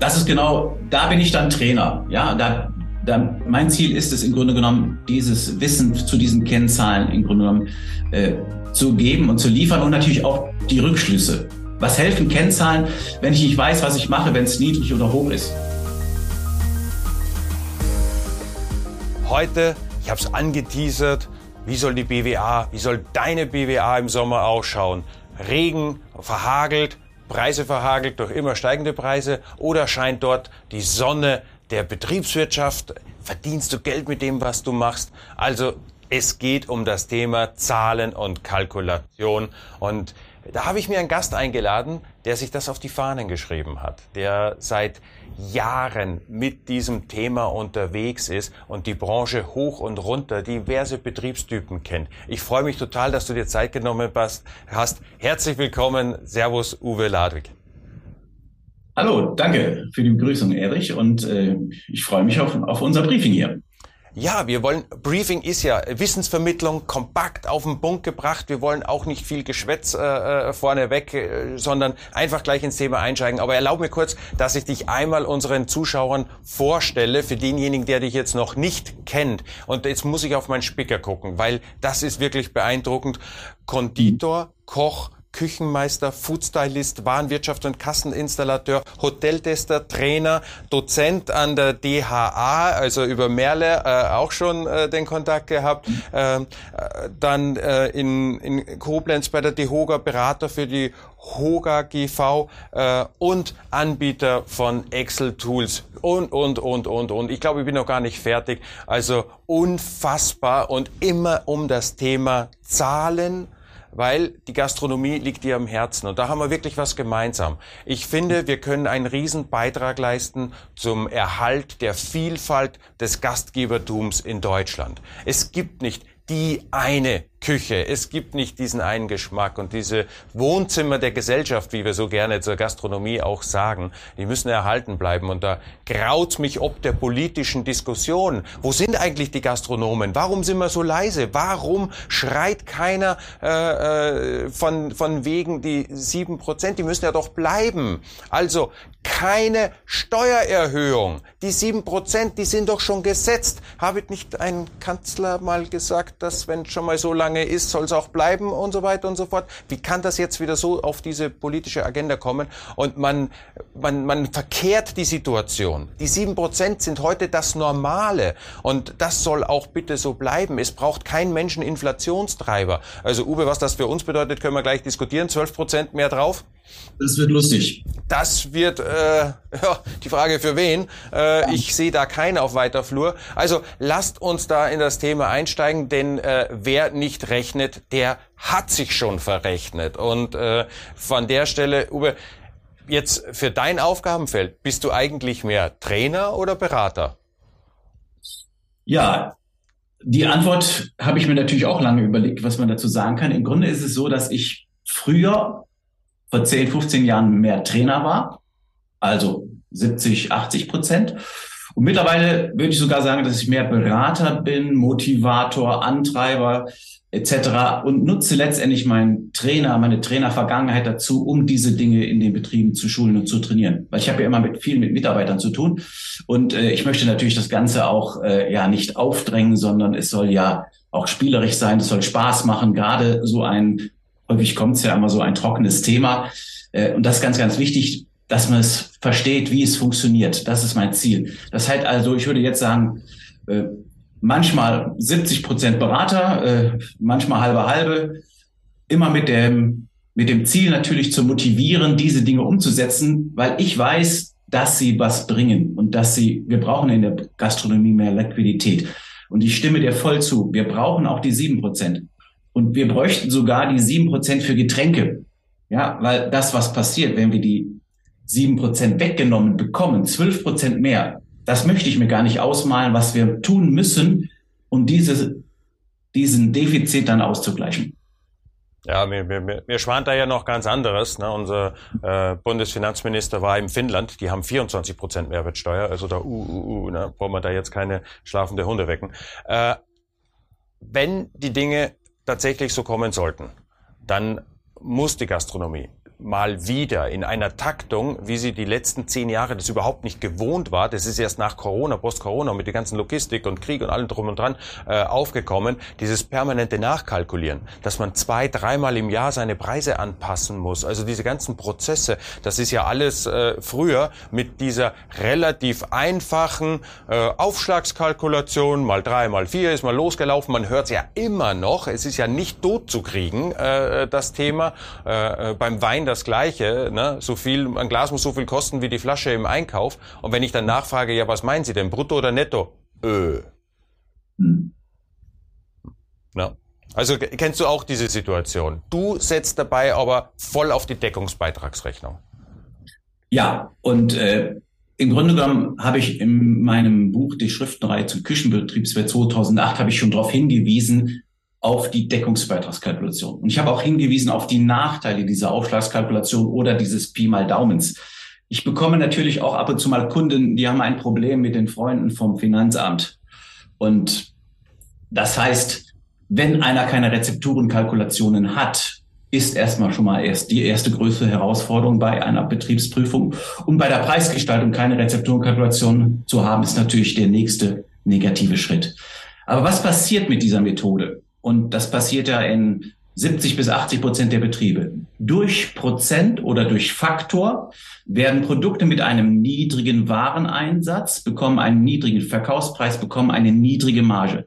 das ist genau, da bin ich dann Trainer. Ja, da, da, mein Ziel ist es im Grunde genommen, dieses Wissen zu diesen Kennzahlen im Grunde genommen äh, zu geben und zu liefern und natürlich auch die Rückschlüsse. Was helfen Kennzahlen, wenn ich nicht weiß, was ich mache, wenn es niedrig oder hoch ist? Heute, ich habe es angeteasert, wie soll die BWA, wie soll deine BWA im Sommer ausschauen? Regen, verhagelt, Preise verhagelt durch immer steigende Preise oder scheint dort die Sonne der Betriebswirtschaft? Verdienst du Geld mit dem, was du machst? Also es geht um das Thema Zahlen und Kalkulation und da habe ich mir einen Gast eingeladen, der sich das auf die Fahnen geschrieben hat, der seit Jahren mit diesem Thema unterwegs ist und die Branche hoch und runter diverse Betriebstypen kennt. Ich freue mich total, dass du dir Zeit genommen hast. Herzlich willkommen. Servus, Uwe Ladwig. Hallo, danke für die Begrüßung, Erich, und äh, ich freue mich auf, auf unser Briefing hier. Ja, wir wollen, Briefing ist ja Wissensvermittlung kompakt auf den Punkt gebracht. Wir wollen auch nicht viel Geschwätz äh, äh, vorneweg, äh, sondern einfach gleich ins Thema einsteigen. Aber erlaub mir kurz, dass ich dich einmal unseren Zuschauern vorstelle, für denjenigen, der dich jetzt noch nicht kennt. Und jetzt muss ich auf meinen Spicker gucken, weil das ist wirklich beeindruckend. Konditor, Koch, Küchenmeister, Foodstylist, Warenwirtschaft und Kasseninstallateur, Hoteltester, Trainer, Dozent an der DHA, also über Merle äh, auch schon äh, den Kontakt gehabt. Ähm, äh, dann äh, in, in Koblenz bei der DEHOGA Berater für die Hoga GV äh, und Anbieter von Excel Tools und und und und und. Ich glaube, ich bin noch gar nicht fertig. Also unfassbar und immer um das Thema Zahlen weil die Gastronomie liegt dir am Herzen und da haben wir wirklich was gemeinsam. Ich finde, wir können einen riesen Beitrag leisten zum Erhalt der Vielfalt des Gastgebertums in Deutschland. Es gibt nicht die eine Küche. Es gibt nicht diesen einen Geschmack und diese Wohnzimmer der Gesellschaft, wie wir so gerne zur Gastronomie auch sagen, die müssen erhalten bleiben. Und da graut mich ob der politischen Diskussion. Wo sind eigentlich die Gastronomen? Warum sind wir so leise? Warum schreit keiner äh, äh von, von wegen die sieben Prozent? Die müssen ja doch bleiben. Also keine Steuererhöhung. Die sieben Prozent, die sind doch schon gesetzt. Habe nicht ein Kanzler mal gesagt, dass wenn schon mal so lange lange ist, soll es auch bleiben und so weiter und so fort. Wie kann das jetzt wieder so auf diese politische Agenda kommen? Und man, man, man verkehrt die Situation. Die sieben Prozent sind heute das Normale. Und das soll auch bitte so bleiben. Es braucht kein Menschen Inflationstreiber. Also Uwe, was das für uns bedeutet, können wir gleich diskutieren. Zwölf Prozent mehr drauf. Das wird lustig. Das wird äh, ja, die Frage für wen. Äh, ich sehe da keinen auf weiter Flur. Also lasst uns da in das Thema einsteigen, denn äh, wer nicht rechnet, der hat sich schon verrechnet. Und äh, von der Stelle, Uwe, jetzt für dein Aufgabenfeld, bist du eigentlich mehr Trainer oder Berater? Ja, die Antwort habe ich mir natürlich auch lange überlegt, was man dazu sagen kann. Im Grunde ist es so, dass ich früher vor 10, 15 Jahren mehr Trainer war, also 70, 80 Prozent. Und mittlerweile würde ich sogar sagen, dass ich mehr Berater bin, Motivator, Antreiber etc. und nutze letztendlich meinen Trainer, meine Trainervergangenheit dazu, um diese Dinge in den Betrieben zu schulen und zu trainieren. Weil ich habe ja immer mit viel mit Mitarbeitern zu tun und äh, ich möchte natürlich das Ganze auch äh, ja nicht aufdrängen, sondern es soll ja auch spielerisch sein, es soll Spaß machen. Gerade so ein häufig kommt es ja immer so ein trockenes Thema. Äh, und das ist ganz, ganz wichtig, dass man es versteht, wie es funktioniert. Das ist mein Ziel. Das heißt also, ich würde jetzt sagen, äh, manchmal 70 Prozent Berater, äh, manchmal halbe halbe, immer mit dem, mit dem Ziel natürlich zu motivieren, diese Dinge umzusetzen, weil ich weiß, dass sie was bringen und dass sie, wir brauchen in der Gastronomie mehr Liquidität. Und ich stimme dir voll zu. Wir brauchen auch die sieben Prozent. Und wir bräuchten sogar die sieben Prozent für Getränke. Ja, weil das, was passiert, wenn wir die sieben Prozent weggenommen bekommen, zwölf Prozent mehr, das möchte ich mir gar nicht ausmalen, was wir tun müssen, um diese, diesen Defizit dann auszugleichen. Ja, mir, mir, mir schwant da ja noch ganz anderes. Ne? Unser äh, Bundesfinanzminister war in Finnland, die haben 24 Prozent Mehrwertsteuer, also da uh, uh, uh, ne? wollen wir da jetzt keine schlafende Hunde wecken. Äh, wenn die Dinge tatsächlich so kommen sollten, dann muss die Gastronomie mal wieder in einer Taktung, wie sie die letzten zehn Jahre das überhaupt nicht gewohnt war. Das ist erst nach Corona, Post-Corona mit der ganzen Logistik und Krieg und allem drum und dran äh, aufgekommen. Dieses permanente Nachkalkulieren, dass man zwei, dreimal im Jahr seine Preise anpassen muss. Also diese ganzen Prozesse, das ist ja alles äh, früher mit dieser relativ einfachen äh, Aufschlagskalkulation, mal drei, mal vier ist mal losgelaufen. Man hört es ja immer noch. Es ist ja nicht tot zu kriegen, äh, das Thema. Äh, äh beim Wein das Gleiche. Ne? So viel, ein Glas muss so viel kosten wie die Flasche im Einkauf. Und wenn ich dann nachfrage, ja, was meinen Sie denn, brutto oder netto? Öh. Hm. Ja. Also kennst du auch diese Situation? Du setzt dabei aber voll auf die Deckungsbeitragsrechnung. Ja, und äh, im Grunde genommen habe ich in meinem Buch Die Schriftenreihe zum Küchenbetriebswert 2008 habe ich schon darauf hingewiesen, auf die Deckungsbeitragskalkulation. Und ich habe auch hingewiesen auf die Nachteile dieser Aufschlagskalkulation oder dieses Pi mal Daumens. Ich bekomme natürlich auch ab und zu mal Kunden, die haben ein Problem mit den Freunden vom Finanzamt. Und das heißt, wenn einer keine Rezepturenkalkulationen hat, ist erstmal schon mal erst die erste größere Herausforderung bei einer Betriebsprüfung. Und bei der Preisgestaltung keine Rezepturenkalkulation zu haben, ist natürlich der nächste negative Schritt. Aber was passiert mit dieser Methode? Und das passiert ja in 70 bis 80 Prozent der Betriebe. Durch Prozent oder durch Faktor werden Produkte mit einem niedrigen Wareneinsatz, bekommen einen niedrigen Verkaufspreis, bekommen eine niedrige Marge.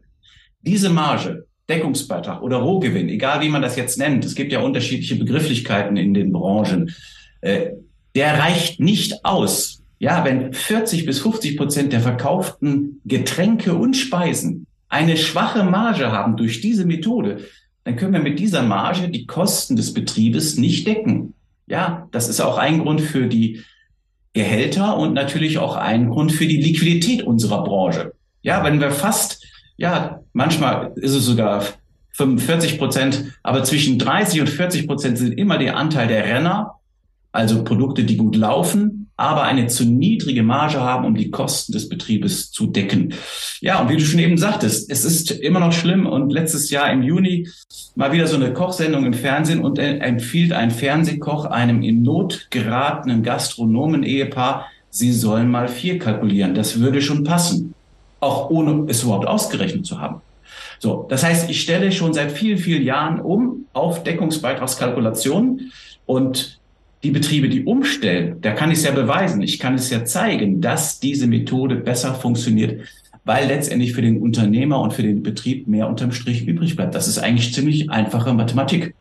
Diese Marge, Deckungsbeitrag oder Rohgewinn, egal wie man das jetzt nennt, es gibt ja unterschiedliche Begrifflichkeiten in den Branchen, äh, der reicht nicht aus. Ja, wenn 40 bis 50 Prozent der verkauften Getränke und Speisen eine schwache Marge haben durch diese Methode, dann können wir mit dieser Marge die Kosten des Betriebes nicht decken. Ja, das ist auch ein Grund für die Gehälter und natürlich auch ein Grund für die Liquidität unserer Branche. Ja, wenn wir fast, ja, manchmal ist es sogar 45 Prozent, aber zwischen 30 und 40 Prozent sind immer der Anteil der Renner, also Produkte, die gut laufen, aber eine zu niedrige Marge haben, um die Kosten des Betriebes zu decken. Ja, und wie du schon eben sagtest, es ist immer noch schlimm und letztes Jahr im Juni mal wieder so eine Kochsendung im Fernsehen und empfiehlt ein Fernsehkoch einem in Not geratenen Gastronomen-Ehepaar, sie sollen mal vier kalkulieren. Das würde schon passen. Auch ohne es überhaupt ausgerechnet zu haben. So, das heißt, ich stelle schon seit vielen, vielen Jahren um auf Deckungsbeitragskalkulationen und die Betriebe, die umstellen, da kann ich es ja beweisen, ich kann es ja zeigen, dass diese Methode besser funktioniert, weil letztendlich für den Unternehmer und für den Betrieb mehr unterm Strich übrig bleibt. Das ist eigentlich ziemlich einfache Mathematik.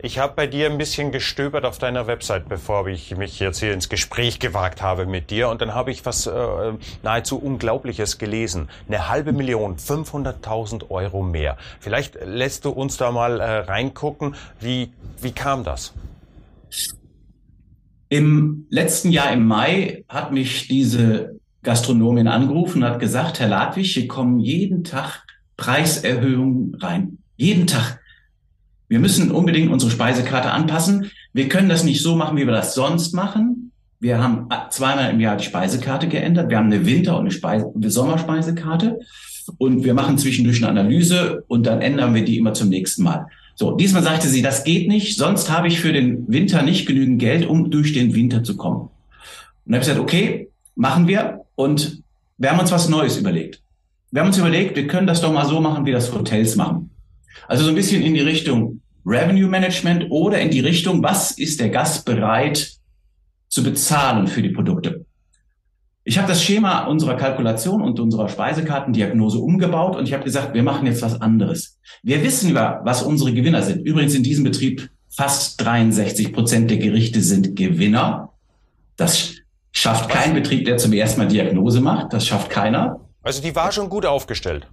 Ich habe bei dir ein bisschen gestöbert auf deiner Website, bevor ich mich jetzt hier ins Gespräch gewagt habe mit dir. Und dann habe ich was äh, nahezu Unglaubliches gelesen. Eine halbe Million, 500.000 Euro mehr. Vielleicht lässt du uns da mal äh, reingucken. Wie, wie kam das? Im letzten Jahr im Mai hat mich diese Gastronomin angerufen und hat gesagt, Herr Ladwig, hier kommen jeden Tag Preiserhöhungen rein. Jeden Tag. Wir müssen unbedingt unsere Speisekarte anpassen. Wir können das nicht so machen, wie wir das sonst machen. Wir haben zweimal im Jahr die Speisekarte geändert. Wir haben eine Winter- und eine, Speise eine Sommerspeisekarte. Und wir machen zwischendurch eine Analyse und dann ändern wir die immer zum nächsten Mal. So, diesmal sagte sie, das geht nicht, sonst habe ich für den Winter nicht genügend Geld, um durch den Winter zu kommen. Und habe ich gesagt, okay, machen wir. Und wir haben uns was Neues überlegt. Wir haben uns überlegt, wir können das doch mal so machen, wie das Hotels machen. Also so ein bisschen in die Richtung Revenue Management oder in die Richtung, was ist der Gast bereit zu bezahlen für die Produkte. Ich habe das Schema unserer Kalkulation und unserer Speisekartendiagnose umgebaut und ich habe gesagt, wir machen jetzt was anderes. Wir wissen was unsere Gewinner sind. Übrigens in diesem Betrieb fast 63 Prozent der Gerichte sind Gewinner. Das schafft kein Betrieb, der zum ersten Mal Diagnose macht. Das schafft keiner. Also die war schon gut aufgestellt.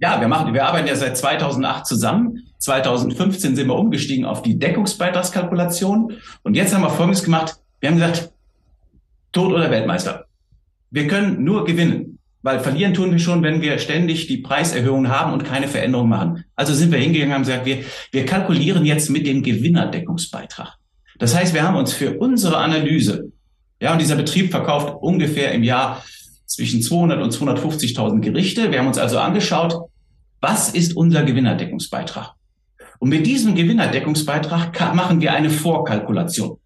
Ja, wir machen, wir arbeiten ja seit 2008 zusammen. 2015 sind wir umgestiegen auf die Deckungsbeitragskalkulation. Und jetzt haben wir Folgendes gemacht. Wir haben gesagt, Tod oder Weltmeister. Wir können nur gewinnen, weil verlieren tun wir schon, wenn wir ständig die Preiserhöhung haben und keine Veränderung machen. Also sind wir hingegangen und haben gesagt, wir, wir kalkulieren jetzt mit dem Gewinnerdeckungsbeitrag. Das heißt, wir haben uns für unsere Analyse, ja, und dieser Betrieb verkauft ungefähr im Jahr zwischen 200 und 250.000 Gerichte. Wir haben uns also angeschaut, was ist unser Gewinnerdeckungsbeitrag? Und mit diesem Gewinnerdeckungsbeitrag machen wir eine Vorkalkulation.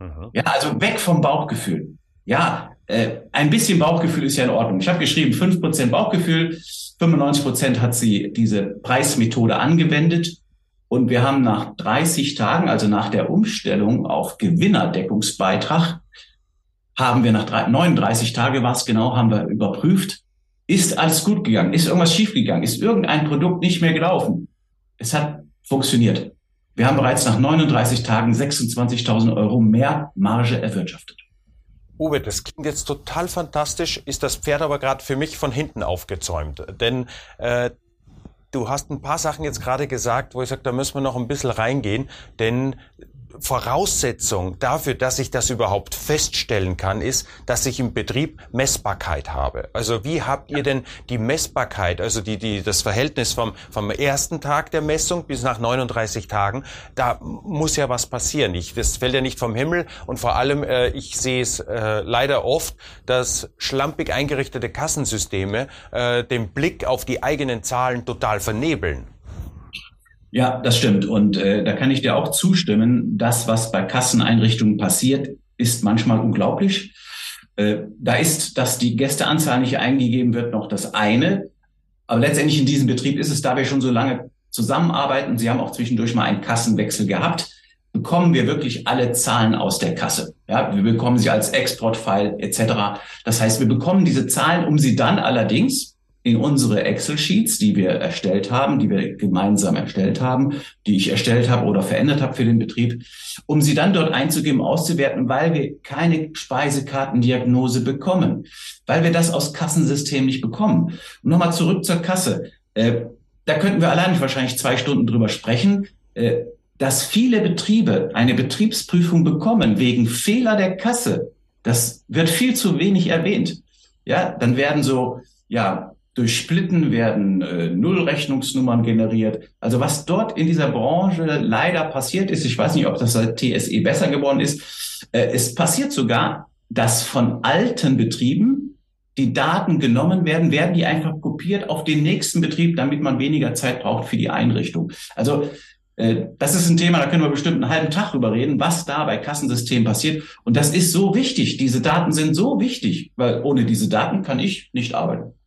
Mhm. Ja, also weg vom Bauchgefühl. Ja, äh, ein bisschen Bauchgefühl ist ja in Ordnung. Ich habe geschrieben, fünf Prozent Bauchgefühl, 95 Prozent hat sie diese Preismethode angewendet. Und wir haben nach 30 Tagen, also nach der Umstellung auf Gewinnerdeckungsbeitrag, haben wir nach 39 Tage, was genau, haben wir überprüft, ist alles gut gegangen, ist irgendwas schiefgegangen, ist irgendein Produkt nicht mehr gelaufen. Es hat funktioniert. Wir haben bereits nach 39 Tagen 26.000 Euro mehr Marge erwirtschaftet. Uwe, das klingt jetzt total fantastisch, ist das Pferd aber gerade für mich von hinten aufgezäumt. Denn äh, du hast ein paar Sachen jetzt gerade gesagt, wo ich sage, da müssen wir noch ein bisschen reingehen. Denn Voraussetzung dafür, dass ich das überhaupt feststellen kann, ist, dass ich im Betrieb Messbarkeit habe. Also wie habt ihr denn die Messbarkeit, also die, die, das Verhältnis vom, vom ersten Tag der Messung bis nach 39 Tagen? Da muss ja was passieren. Ich, das fällt ja nicht vom Himmel und vor allem, äh, ich sehe es äh, leider oft, dass schlampig eingerichtete Kassensysteme äh, den Blick auf die eigenen Zahlen total vernebeln. Ja, das stimmt. Und äh, da kann ich dir auch zustimmen. Das, was bei Kasseneinrichtungen passiert, ist manchmal unglaublich. Äh, da ist, dass die Gästeanzahl nicht eingegeben wird, noch das eine. Aber letztendlich in diesem Betrieb ist es, da wir schon so lange zusammenarbeiten, Sie haben auch zwischendurch mal einen Kassenwechsel gehabt, bekommen wir wirklich alle Zahlen aus der Kasse. Ja, wir bekommen sie als Exportfile etc. Das heißt, wir bekommen diese Zahlen, um sie dann allerdings in unsere Excel-Sheets, die wir erstellt haben, die wir gemeinsam erstellt haben, die ich erstellt habe oder verändert habe für den Betrieb, um sie dann dort einzugeben, auszuwerten, weil wir keine Speisekartendiagnose bekommen, weil wir das aus Kassensystem nicht bekommen. Und nochmal zurück zur Kasse. Äh, da könnten wir allein wahrscheinlich zwei Stunden drüber sprechen. Äh, dass viele Betriebe eine Betriebsprüfung bekommen wegen Fehler der Kasse, das wird viel zu wenig erwähnt. Ja, dann werden so, ja, durch Splitten werden äh, Nullrechnungsnummern generiert. Also was dort in dieser Branche leider passiert ist, ich weiß nicht, ob das seit TSE besser geworden ist, äh, es passiert sogar, dass von alten Betrieben die Daten genommen werden, werden die einfach kopiert auf den nächsten Betrieb, damit man weniger Zeit braucht für die Einrichtung. Also äh, das ist ein Thema, da können wir bestimmt einen halben Tag drüber reden, was da bei Kassensystemen passiert. Und das ist so wichtig. Diese Daten sind so wichtig, weil ohne diese Daten kann ich nicht arbeiten.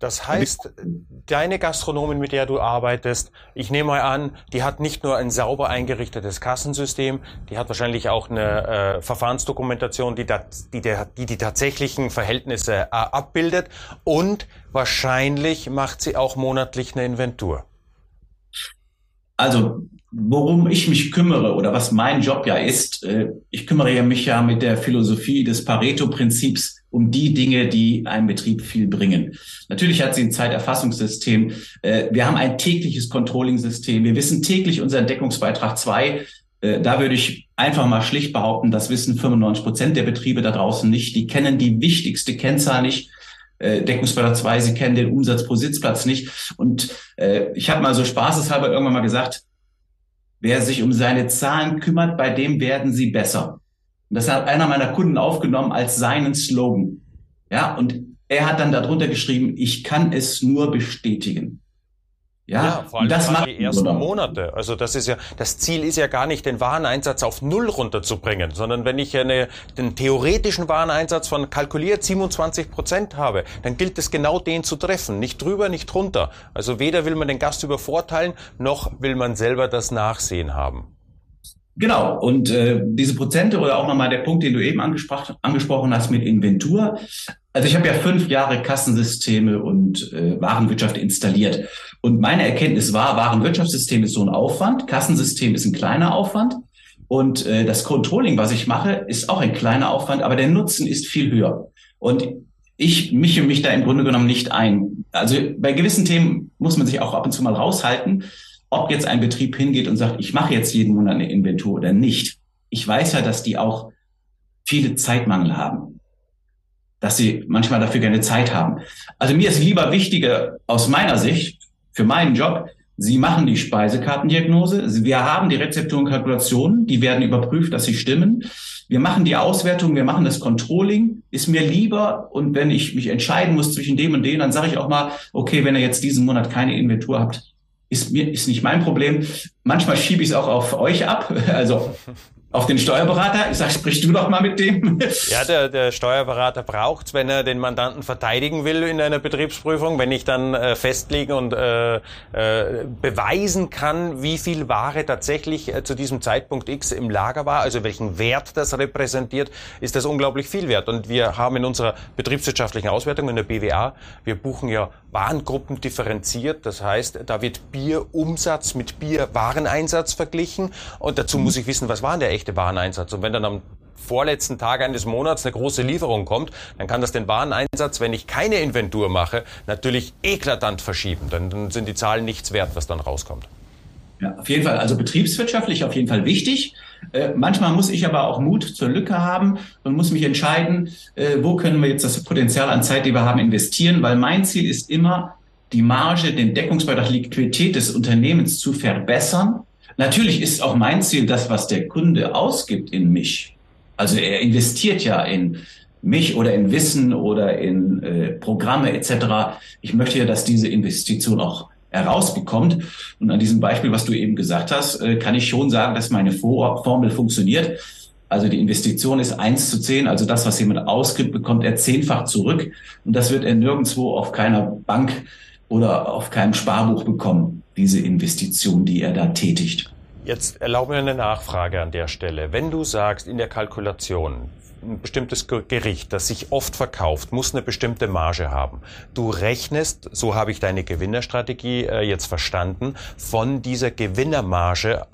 Das heißt, deine Gastronomin, mit der du arbeitest, ich nehme mal an, die hat nicht nur ein sauber eingerichtetes Kassensystem, die hat wahrscheinlich auch eine äh, Verfahrensdokumentation, die, die, der, die die tatsächlichen Verhältnisse äh, abbildet und wahrscheinlich macht sie auch monatlich eine Inventur. Also worum ich mich kümmere oder was mein Job ja ist, äh, ich kümmere mich ja mit der Philosophie des Pareto-Prinzips um die Dinge, die einem Betrieb viel bringen. Natürlich hat sie ein Zeiterfassungssystem. Äh, wir haben ein tägliches Controlling-System. Wir wissen täglich unseren Deckungsbeitrag 2. Äh, da würde ich einfach mal schlicht behaupten, das wissen 95 Prozent der Betriebe da draußen nicht. Die kennen die wichtigste Kennzahl nicht. Äh, Deckungsbeitrag 2, sie kennen den Umsatz pro Sitzplatz nicht. Und ich habe mal so spaßeshalber irgendwann mal gesagt, wer sich um seine Zahlen kümmert, bei dem werden sie besser. Und das hat einer meiner Kunden aufgenommen als seinen Slogan. Ja, und er hat dann darunter geschrieben, ich kann es nur bestätigen. Ja, ja vor allem das macht die ersten Monate. Also das ist ja, das Ziel ist ja gar nicht, den Wareneinsatz auf Null runterzubringen, sondern wenn ich eine, den theoretischen Wareneinsatz von kalkuliert 27 Prozent habe, dann gilt es genau den zu treffen. Nicht drüber, nicht drunter. Also weder will man den Gast übervorteilen, noch will man selber das Nachsehen haben. Genau, und äh, diese Prozente oder auch nochmal der Punkt, den du eben angesprochen, hast mit Inventur. Also ich habe ja fünf Jahre Kassensysteme und äh, Warenwirtschaft installiert. Und meine Erkenntnis war, Warenwirtschaftssystem ist so ein Aufwand, Kassensystem ist ein kleiner Aufwand. Und äh, das Controlling, was ich mache, ist auch ein kleiner Aufwand, aber der Nutzen ist viel höher. Und ich mische mich da im Grunde genommen nicht ein. Also bei gewissen Themen muss man sich auch ab und zu mal raushalten ob jetzt ein Betrieb hingeht und sagt, ich mache jetzt jeden Monat eine Inventur oder nicht. Ich weiß ja, dass die auch viele Zeitmangel haben, dass sie manchmal dafür keine Zeit haben. Also mir ist lieber wichtiger aus meiner Sicht für meinen Job, Sie machen die Speisekartendiagnose. Wir haben die Rezepturenkalkulationen, die werden überprüft, dass sie stimmen. Wir machen die Auswertung, wir machen das Controlling. Ist mir lieber und wenn ich mich entscheiden muss zwischen dem und dem, dann sage ich auch mal, okay, wenn ihr jetzt diesen Monat keine Inventur habt, ist mir ist nicht mein Problem. Manchmal schiebe ich es auch auf euch ab. Also auf den Steuerberater. Ich sage, sprich du doch mal mit dem. Ja, der, der Steuerberater braucht's, wenn er den Mandanten verteidigen will in einer Betriebsprüfung. Wenn ich dann äh, festlegen und äh, äh, beweisen kann, wie viel Ware tatsächlich äh, zu diesem Zeitpunkt X im Lager war, also welchen Wert das repräsentiert, ist das unglaublich viel wert. Und wir haben in unserer betriebswirtschaftlichen Auswertung in der BWA, wir buchen ja Warengruppen differenziert. Das heißt, da wird Bierumsatz mit Bierwareneinsatz verglichen. Und dazu muss ich wissen, was war denn der echte Wareneinsatz? Und wenn dann am vorletzten Tag eines Monats eine große Lieferung kommt, dann kann das den Wareneinsatz, wenn ich keine Inventur mache, natürlich eklatant verschieben. Dann sind die Zahlen nichts wert, was dann rauskommt. Ja, auf jeden Fall. Also betriebswirtschaftlich auf jeden Fall wichtig. Äh, manchmal muss ich aber auch Mut zur Lücke haben und muss mich entscheiden, äh, wo können wir jetzt das Potenzial an Zeit, die wir haben, investieren, weil mein Ziel ist immer, die Marge, den Deckungsbeitrag, Liquidität des Unternehmens zu verbessern. Natürlich ist auch mein Ziel das, was der Kunde ausgibt in mich. Also er investiert ja in mich oder in Wissen oder in äh, Programme etc. Ich möchte ja, dass diese Investition auch herausbekommt. Und an diesem Beispiel, was du eben gesagt hast, äh, kann ich schon sagen, dass meine Formel funktioniert. Also die Investition ist eins zu zehn, also das, was jemand ausgibt, bekommt er zehnfach zurück. Und das wird er nirgendwo auf keiner Bank oder auf keinem Sparbuch bekommen, diese Investition, die er da tätigt. Jetzt erlaube mir eine Nachfrage an der Stelle. Wenn du sagst, in der Kalkulation, ein bestimmtes Gericht, das sich oft verkauft, muss eine bestimmte Marge haben. Du rechnest, so habe ich deine Gewinnerstrategie äh, jetzt verstanden, von dieser Gewinnermarge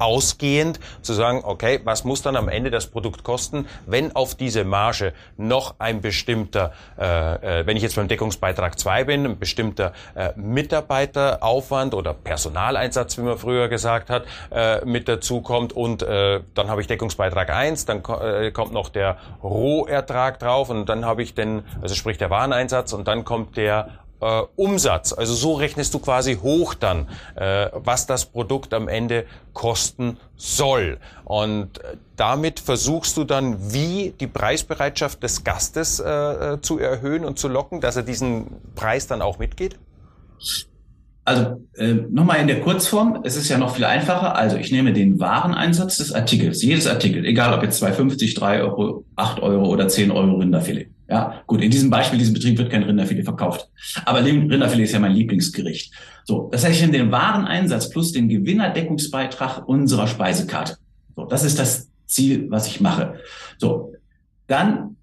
ausgehend zu sagen, okay, was muss dann am Ende das Produkt kosten, wenn auf diese Marge noch ein bestimmter, äh, äh, wenn ich jetzt beim Deckungsbeitrag 2 bin, ein bestimmter äh, Mitarbeiteraufwand oder Personaleinsatz, wie man früher gesagt hat, äh, mit dazu kommt und äh, dann habe ich Deckungsbeitrag 1, dann äh, kommt noch der Rohertrag drauf und dann habe ich den, also sprich der Wareneinsatz und dann kommt der äh, Umsatz. Also so rechnest du quasi hoch dann, äh, was das Produkt am Ende kosten soll. Und äh, damit versuchst du dann, wie die Preisbereitschaft des Gastes äh, äh, zu erhöhen und zu locken, dass er diesen Preis dann auch mitgeht? Also äh, nochmal in der Kurzform, es ist ja noch viel einfacher. Also ich nehme den Wareneinsatz des Artikels, jedes Artikel, egal ob jetzt 2,50, 3 Euro, 8 Euro oder 10 Euro Rinderfilet. Ja, gut, in diesem Beispiel, diesem Betrieb wird kein Rinderfilet verkauft. Aber Rinderfilet ist ja mein Lieblingsgericht. So, das heißt, ich nehme den Wareneinsatz plus den Gewinnerdeckungsbeitrag unserer Speisekarte. So, das ist das Ziel, was ich mache. So, dann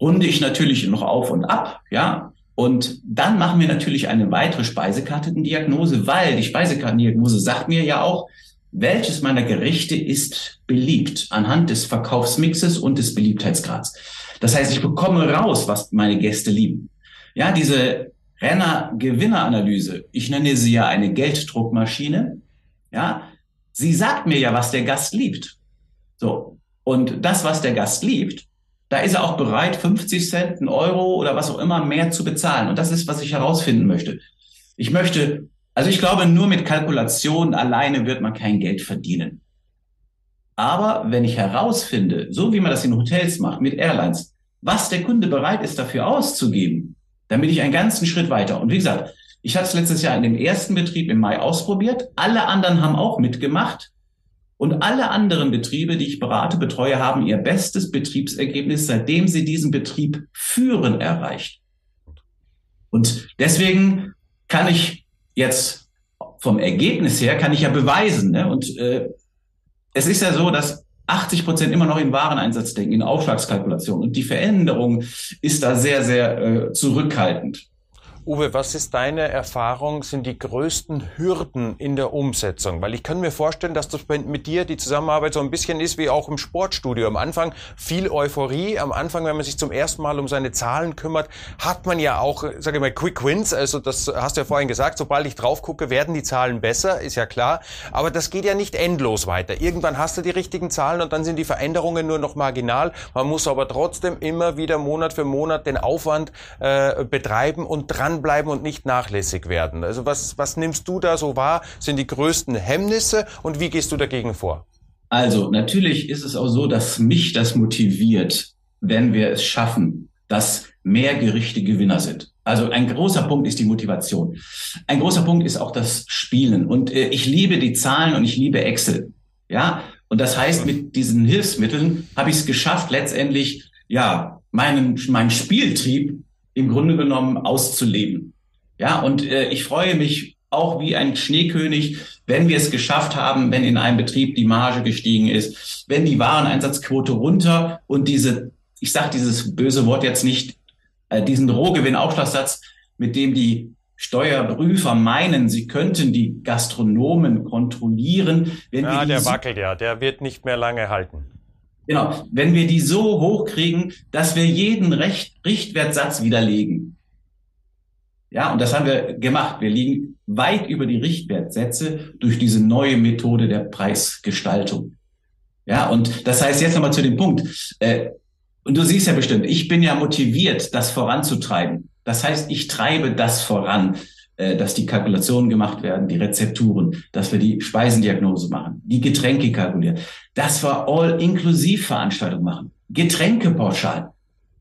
runde ich natürlich noch auf und ab, ja, und dann machen wir natürlich eine weitere Speisekartendiagnose, weil die Speisekartendiagnose sagt mir ja auch, welches meiner Gerichte ist beliebt anhand des Verkaufsmixes und des Beliebtheitsgrads. Das heißt, ich bekomme raus, was meine Gäste lieben. Ja, diese Renner-Gewinner-Analyse, ich nenne sie ja eine Gelddruckmaschine, ja, sie sagt mir ja, was der Gast liebt. So. Und das, was der Gast liebt, da ist er auch bereit, 50 Cent, einen Euro oder was auch immer mehr zu bezahlen. Und das ist, was ich herausfinden möchte. Ich möchte, also ich glaube, nur mit Kalkulation alleine wird man kein Geld verdienen. Aber wenn ich herausfinde, so wie man das in Hotels macht, mit Airlines, was der Kunde bereit ist, dafür auszugeben, dann bin ich einen ganzen Schritt weiter. Und wie gesagt, ich hatte es letztes Jahr in dem ersten Betrieb im Mai ausprobiert. Alle anderen haben auch mitgemacht. Und alle anderen Betriebe, die ich berate, betreue, haben ihr bestes Betriebsergebnis, seitdem sie diesen Betrieb führen, erreicht. Und deswegen kann ich jetzt vom Ergebnis her, kann ich ja beweisen, ne? und äh, es ist ja so, dass 80 Prozent immer noch in Wareneinsatz denken, in Aufschlagskalkulation. Und die Veränderung ist da sehr, sehr äh, zurückhaltend. Uwe, was ist deine Erfahrung, sind die größten Hürden in der Umsetzung? Weil ich kann mir vorstellen, dass das mit dir die Zusammenarbeit so ein bisschen ist wie auch im Sportstudio. Am Anfang viel Euphorie. Am Anfang, wenn man sich zum ersten Mal um seine Zahlen kümmert, hat man ja auch, sage ich mal, Quick Wins. Also das hast du ja vorhin gesagt, sobald ich drauf gucke, werden die Zahlen besser, ist ja klar. Aber das geht ja nicht endlos weiter. Irgendwann hast du die richtigen Zahlen und dann sind die Veränderungen nur noch marginal. Man muss aber trotzdem immer wieder Monat für Monat den Aufwand äh, betreiben und dran dranbleiben und nicht nachlässig werden. Also was, was nimmst du da so wahr, sind die größten Hemmnisse und wie gehst du dagegen vor? Also natürlich ist es auch so, dass mich das motiviert, wenn wir es schaffen, dass mehr Gerichte Gewinner sind. Also ein großer Punkt ist die Motivation. Ein großer Punkt ist auch das Spielen. Und äh, ich liebe die Zahlen und ich liebe Excel. Ja, Und das heißt, mit diesen Hilfsmitteln habe ich es geschafft, letztendlich ja meinen meinen Spieltrieb im Grunde genommen auszuleben. Ja, und äh, ich freue mich auch wie ein Schneekönig, wenn wir es geschafft haben, wenn in einem Betrieb die Marge gestiegen ist, wenn die Wareneinsatzquote runter und diese, ich sage dieses böse Wort jetzt nicht, äh, diesen Rohgewinnaufschlagssatz, mit dem die Steuerprüfer meinen, sie könnten die Gastronomen kontrollieren. Wenn ja, der wackelt ja, der wird nicht mehr lange halten. Genau, wenn wir die so hochkriegen, dass wir jeden Recht, Richtwertsatz widerlegen. Ja, und das haben wir gemacht. Wir liegen weit über die Richtwertsätze durch diese neue Methode der Preisgestaltung. Ja, und das heißt jetzt nochmal zu dem Punkt. Äh, und du siehst ja bestimmt, ich bin ja motiviert, das voranzutreiben. Das heißt, ich treibe das voran, dass die Kalkulationen gemacht werden, die Rezepturen, dass wir die Speisendiagnose machen, die Getränke kalkulieren, dass wir All-Inklusiv-Veranstaltungen machen, Getränkepauschal.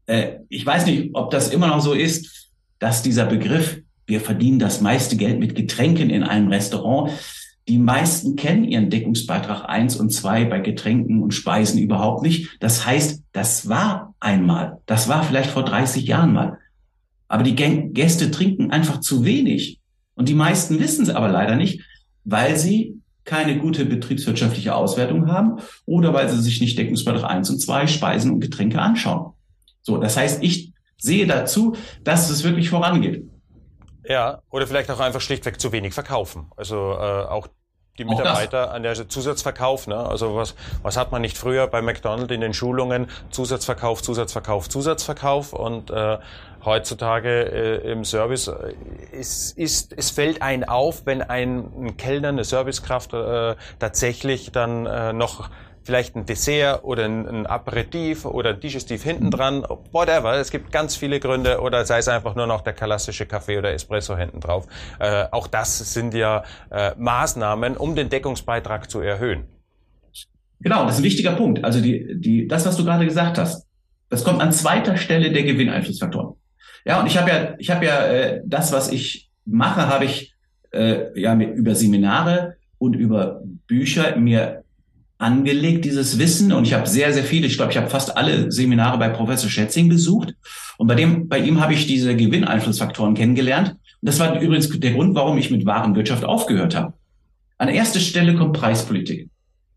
Äh, ich weiß nicht, ob das immer noch so ist, dass dieser Begriff, wir verdienen das meiste Geld mit Getränken in einem Restaurant, die meisten kennen ihren Deckungsbeitrag eins und zwei bei Getränken und Speisen überhaupt nicht. Das heißt, das war einmal. Das war vielleicht vor 30 Jahren mal. Aber die Gäste trinken einfach zu wenig. Und die meisten wissen es aber leider nicht, weil sie keine gute betriebswirtschaftliche Auswertung haben oder weil sie sich nicht Deckungsbeitrag eins und zwei Speisen und Getränke anschauen. So, das heißt, ich sehe dazu, dass es wirklich vorangeht. Ja, oder vielleicht auch einfach schlichtweg zu wenig verkaufen. Also äh, auch die Mitarbeiter an der Zusatzverkauf. Ne? Also was, was hat man nicht früher bei McDonald's in den Schulungen? Zusatzverkauf, Zusatzverkauf, Zusatzverkauf und äh, heutzutage äh, im Service äh, ist, ist, es fällt ein auf, wenn ein, ein Kellner, eine Servicekraft äh, tatsächlich dann äh, noch vielleicht ein Dessert oder ein, ein Aperitif oder ein Digestiv hinten dran, whatever. Es gibt ganz viele Gründe oder sei es einfach nur noch der klassische Kaffee oder Espresso hinten drauf. Äh, auch das sind ja äh, Maßnahmen, um den Deckungsbeitrag zu erhöhen. Genau, das ist ein wichtiger Punkt. Also die, die, das, was du gerade gesagt hast, das kommt an zweiter Stelle der Gewinneinflussfaktoren. Ja, und ich habe ja, ich habe ja äh, das, was ich mache, habe ich äh, ja über Seminare und über Bücher mir angelegt, dieses Wissen. Und ich habe sehr, sehr viele, ich glaube, ich habe fast alle Seminare bei Professor Schätzing besucht. Und bei dem, bei ihm habe ich diese Gewinneinflussfaktoren kennengelernt. Und das war übrigens der Grund, warum ich mit Warenwirtschaft aufgehört habe. An erster Stelle kommt Preispolitik.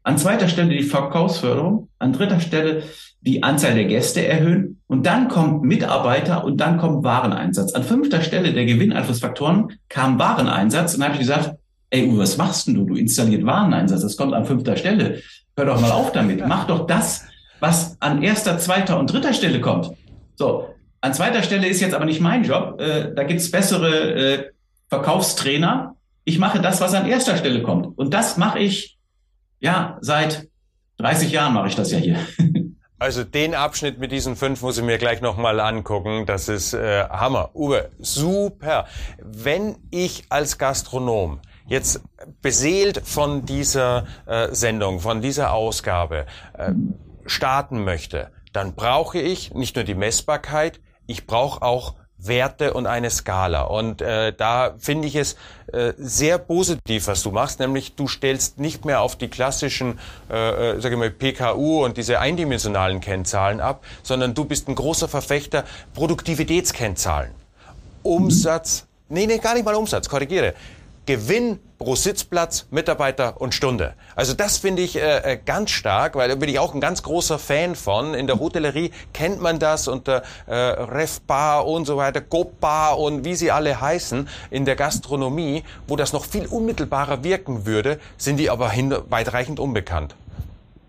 An zweiter Stelle die Verkaufsförderung. An dritter Stelle die Anzahl der Gäste erhöhen. Und dann kommt Mitarbeiter und dann kommt Wareneinsatz. An fünfter Stelle der Gewinneinflussfaktoren kam Wareneinsatz. Und dann habe ich gesagt, ey Uwe, was machst denn du? Du installiert Wareneinsatz, das kommt an fünfter Stelle. Hör doch mal auf damit. Mach doch das, was an erster, zweiter und dritter Stelle kommt. So, an zweiter Stelle ist jetzt aber nicht mein Job. Äh, da gibt's bessere äh, Verkaufstrainer. Ich mache das, was an erster Stelle kommt. Und das mache ich, ja, seit 30 Jahren mache ich das ja hier. Also den Abschnitt mit diesen fünf muss ich mir gleich nochmal angucken. Das ist äh, Hammer. Uwe, super. Wenn ich als Gastronom jetzt beseelt von dieser äh, Sendung, von dieser Ausgabe äh, starten möchte, dann brauche ich nicht nur die Messbarkeit, ich brauche auch Werte und eine Skala. Und äh, da finde ich es äh, sehr positiv, was du machst, nämlich du stellst nicht mehr auf die klassischen, äh, äh sage ich mal, PKU und diese eindimensionalen Kennzahlen ab, sondern du bist ein großer Verfechter Produktivitätskennzahlen. Umsatz, nee, nee, gar nicht mal Umsatz, korrigiere. Gewinn pro Sitzplatz, Mitarbeiter und Stunde. Also das finde ich äh, äh, ganz stark, weil da bin ich auch ein ganz großer Fan von. In der Hotellerie kennt man das unter äh, Refbar und so weiter, Gopbar und wie sie alle heißen. In der Gastronomie, wo das noch viel unmittelbarer wirken würde, sind die aber weitreichend unbekannt.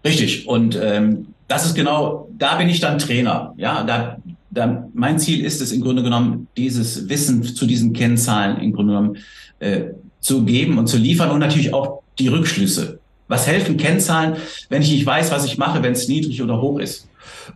Richtig. Und ähm, das ist genau, da bin ich dann Trainer. Ja, da, da, mein Ziel ist es im Grunde genommen, dieses Wissen zu diesen Kennzahlen im Grunde genommen äh, zu geben und zu liefern und natürlich auch die Rückschlüsse. Was helfen Kennzahlen, wenn ich nicht weiß, was ich mache, wenn es niedrig oder hoch ist?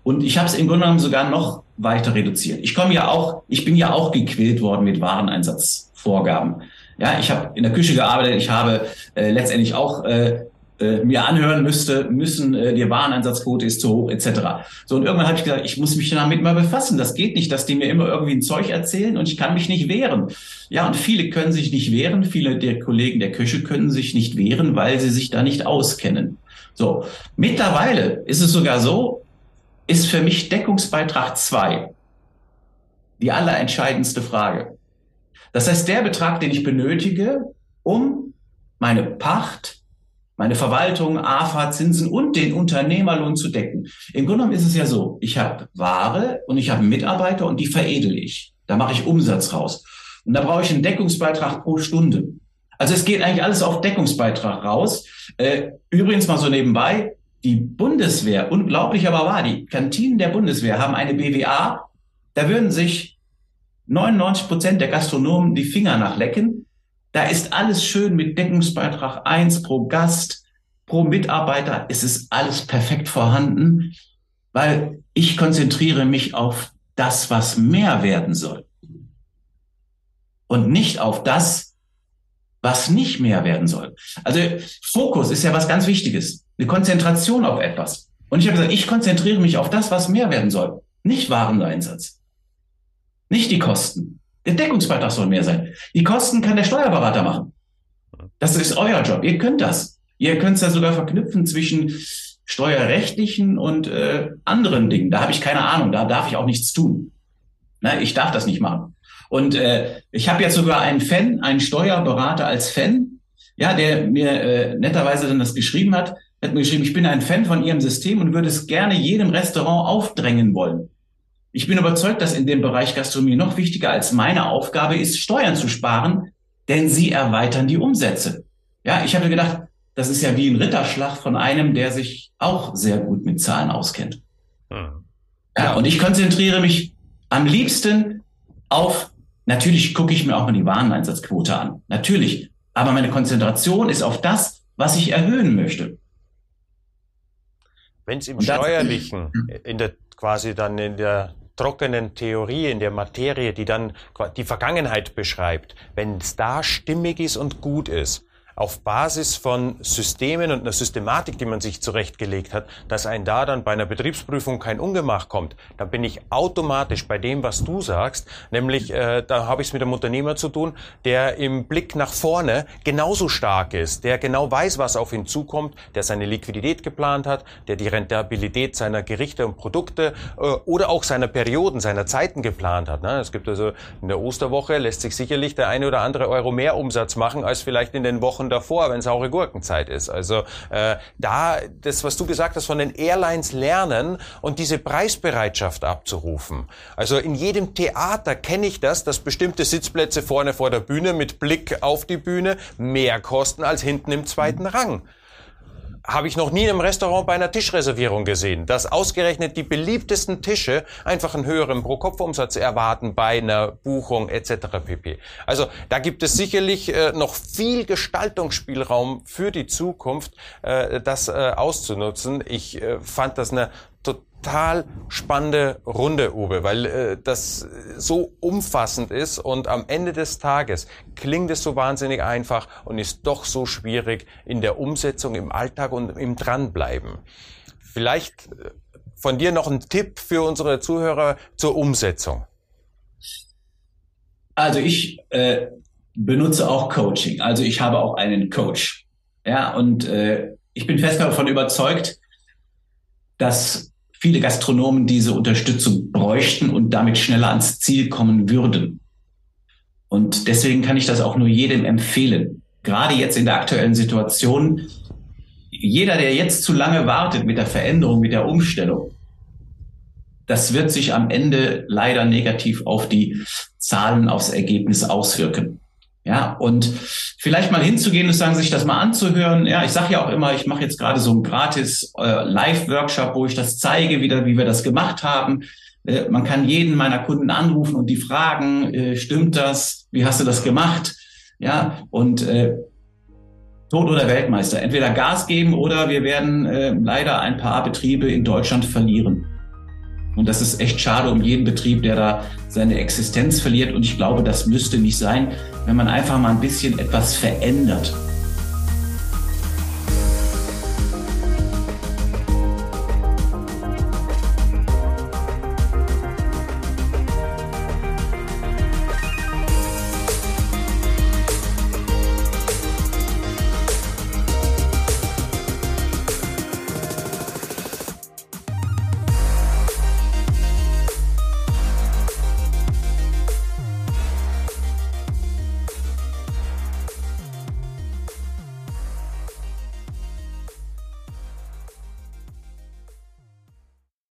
Und ich habe es im Grunde genommen sogar noch weiter reduziert. Ich komme ja auch, ich bin ja auch gequält worden mit Wareneinsatzvorgaben. Ja, ich habe in der Küche gearbeitet, ich habe äh, letztendlich auch äh, äh, mir anhören müsste, müssen, äh, die Wareneinsatzquote ist zu hoch, etc. So, und irgendwann habe ich gesagt, ich muss mich damit mal befassen. Das geht nicht, dass die mir immer irgendwie ein Zeug erzählen und ich kann mich nicht wehren. Ja, und viele können sich nicht wehren, viele der Kollegen der Küche können sich nicht wehren, weil sie sich da nicht auskennen. So, mittlerweile ist es sogar so, ist für mich Deckungsbeitrag 2 die allerentscheidendste Frage. Das heißt, der Betrag, den ich benötige, um meine Pacht, meine Verwaltung, AFA, Zinsen und den Unternehmerlohn zu decken. Im Grunde genommen ist es ja so, ich habe Ware und ich habe Mitarbeiter und die veredel ich. Da mache ich Umsatz raus. Und da brauche ich einen Deckungsbeitrag pro Stunde. Also es geht eigentlich alles auf Deckungsbeitrag raus. Äh, übrigens mal so nebenbei, die Bundeswehr, unglaublich aber wahr, die Kantinen der Bundeswehr haben eine BWA, da würden sich 99 Prozent der Gastronomen die Finger nachlecken. Da ist alles schön mit Deckungsbeitrag eins pro Gast, pro Mitarbeiter. Es ist alles perfekt vorhanden, weil ich konzentriere mich auf das, was mehr werden soll. Und nicht auf das, was nicht mehr werden soll. Also Fokus ist ja was ganz Wichtiges. Eine Konzentration auf etwas. Und ich habe gesagt, ich konzentriere mich auf das, was mehr werden soll. Nicht Wareneinsatz. Nicht die Kosten. Der Deckungsbeitrag soll mehr sein. Die Kosten kann der Steuerberater machen. Das ist euer Job. Ihr könnt das. Ihr könnt es ja sogar verknüpfen zwischen steuerrechtlichen und äh, anderen Dingen. Da habe ich keine Ahnung. Da darf ich auch nichts tun. Na, ich darf das nicht machen. Und äh, ich habe jetzt sogar einen Fan, einen Steuerberater als Fan, ja, der mir äh, netterweise dann das geschrieben hat. hat mir geschrieben, ich bin ein Fan von Ihrem System und würde es gerne jedem Restaurant aufdrängen wollen. Ich bin überzeugt, dass in dem Bereich Gastronomie noch wichtiger als meine Aufgabe ist, Steuern zu sparen, denn sie erweitern die Umsätze. Ja, ich habe gedacht, das ist ja wie ein Ritterschlag von einem, der sich auch sehr gut mit Zahlen auskennt. Hm. Ja, und ich konzentriere mich am liebsten auf, natürlich gucke ich mir auch mal die Wareneinsatzquote an. Natürlich. Aber meine Konzentration ist auf das, was ich erhöhen möchte. Wenn es im Steuerlichen, in der quasi dann in der trockenen Theorie, in der Materie, die dann die Vergangenheit beschreibt, wenn es da stimmig ist und gut ist, auf Basis von Systemen und einer Systematik, die man sich zurechtgelegt hat, dass ein da dann bei einer Betriebsprüfung kein Ungemach kommt, dann bin ich automatisch bei dem, was du sagst, nämlich äh, da habe ich es mit einem Unternehmer zu tun, der im Blick nach vorne genauso stark ist, der genau weiß, was auf ihn zukommt, der seine Liquidität geplant hat, der die Rentabilität seiner Gerichte und Produkte äh, oder auch seiner Perioden, seiner Zeiten geplant hat. Ne? Es gibt also in der Osterwoche lässt sich sicherlich der eine oder andere Euro mehr Umsatz machen als vielleicht in den Wochen davor, wenn saure Gurkenzeit ist. Also äh, da das, was du gesagt hast, von den Airlines lernen und diese Preisbereitschaft abzurufen. Also in jedem Theater kenne ich das, dass bestimmte Sitzplätze vorne vor der Bühne mit Blick auf die Bühne mehr kosten als hinten im zweiten Rang habe ich noch nie in einem Restaurant bei einer Tischreservierung gesehen, dass ausgerechnet die beliebtesten Tische einfach einen höheren Pro-Kopf-Umsatz erwarten bei einer Buchung etc. pp. Also da gibt es sicherlich äh, noch viel Gestaltungsspielraum für die Zukunft, äh, das äh, auszunutzen. Ich äh, fand das eine total spannende Runde, Uwe, weil äh, das so umfassend ist und am Ende des Tages klingt es so wahnsinnig einfach und ist doch so schwierig in der Umsetzung im Alltag und im Dranbleiben. Vielleicht äh, von dir noch ein Tipp für unsere Zuhörer zur Umsetzung. Also ich äh, benutze auch Coaching. Also ich habe auch einen Coach. Ja, und äh, ich bin fest davon überzeugt, dass viele Gastronomen diese Unterstützung bräuchten und damit schneller ans Ziel kommen würden. Und deswegen kann ich das auch nur jedem empfehlen. Gerade jetzt in der aktuellen Situation. Jeder, der jetzt zu lange wartet mit der Veränderung, mit der Umstellung, das wird sich am Ende leider negativ auf die Zahlen, aufs Ergebnis auswirken. Ja, und vielleicht mal hinzugehen und sagen, sich das mal anzuhören. Ja, ich sage ja auch immer, ich mache jetzt gerade so einen gratis äh, Live-Workshop, wo ich das zeige, wieder, wie wir das gemacht haben. Äh, man kann jeden meiner Kunden anrufen und die fragen, äh, stimmt das? Wie hast du das gemacht? Ja, und äh, Tod oder Weltmeister. Entweder Gas geben oder wir werden äh, leider ein paar Betriebe in Deutschland verlieren. Und das ist echt schade um jeden Betrieb, der da seine Existenz verliert. Und ich glaube, das müsste nicht sein, wenn man einfach mal ein bisschen etwas verändert.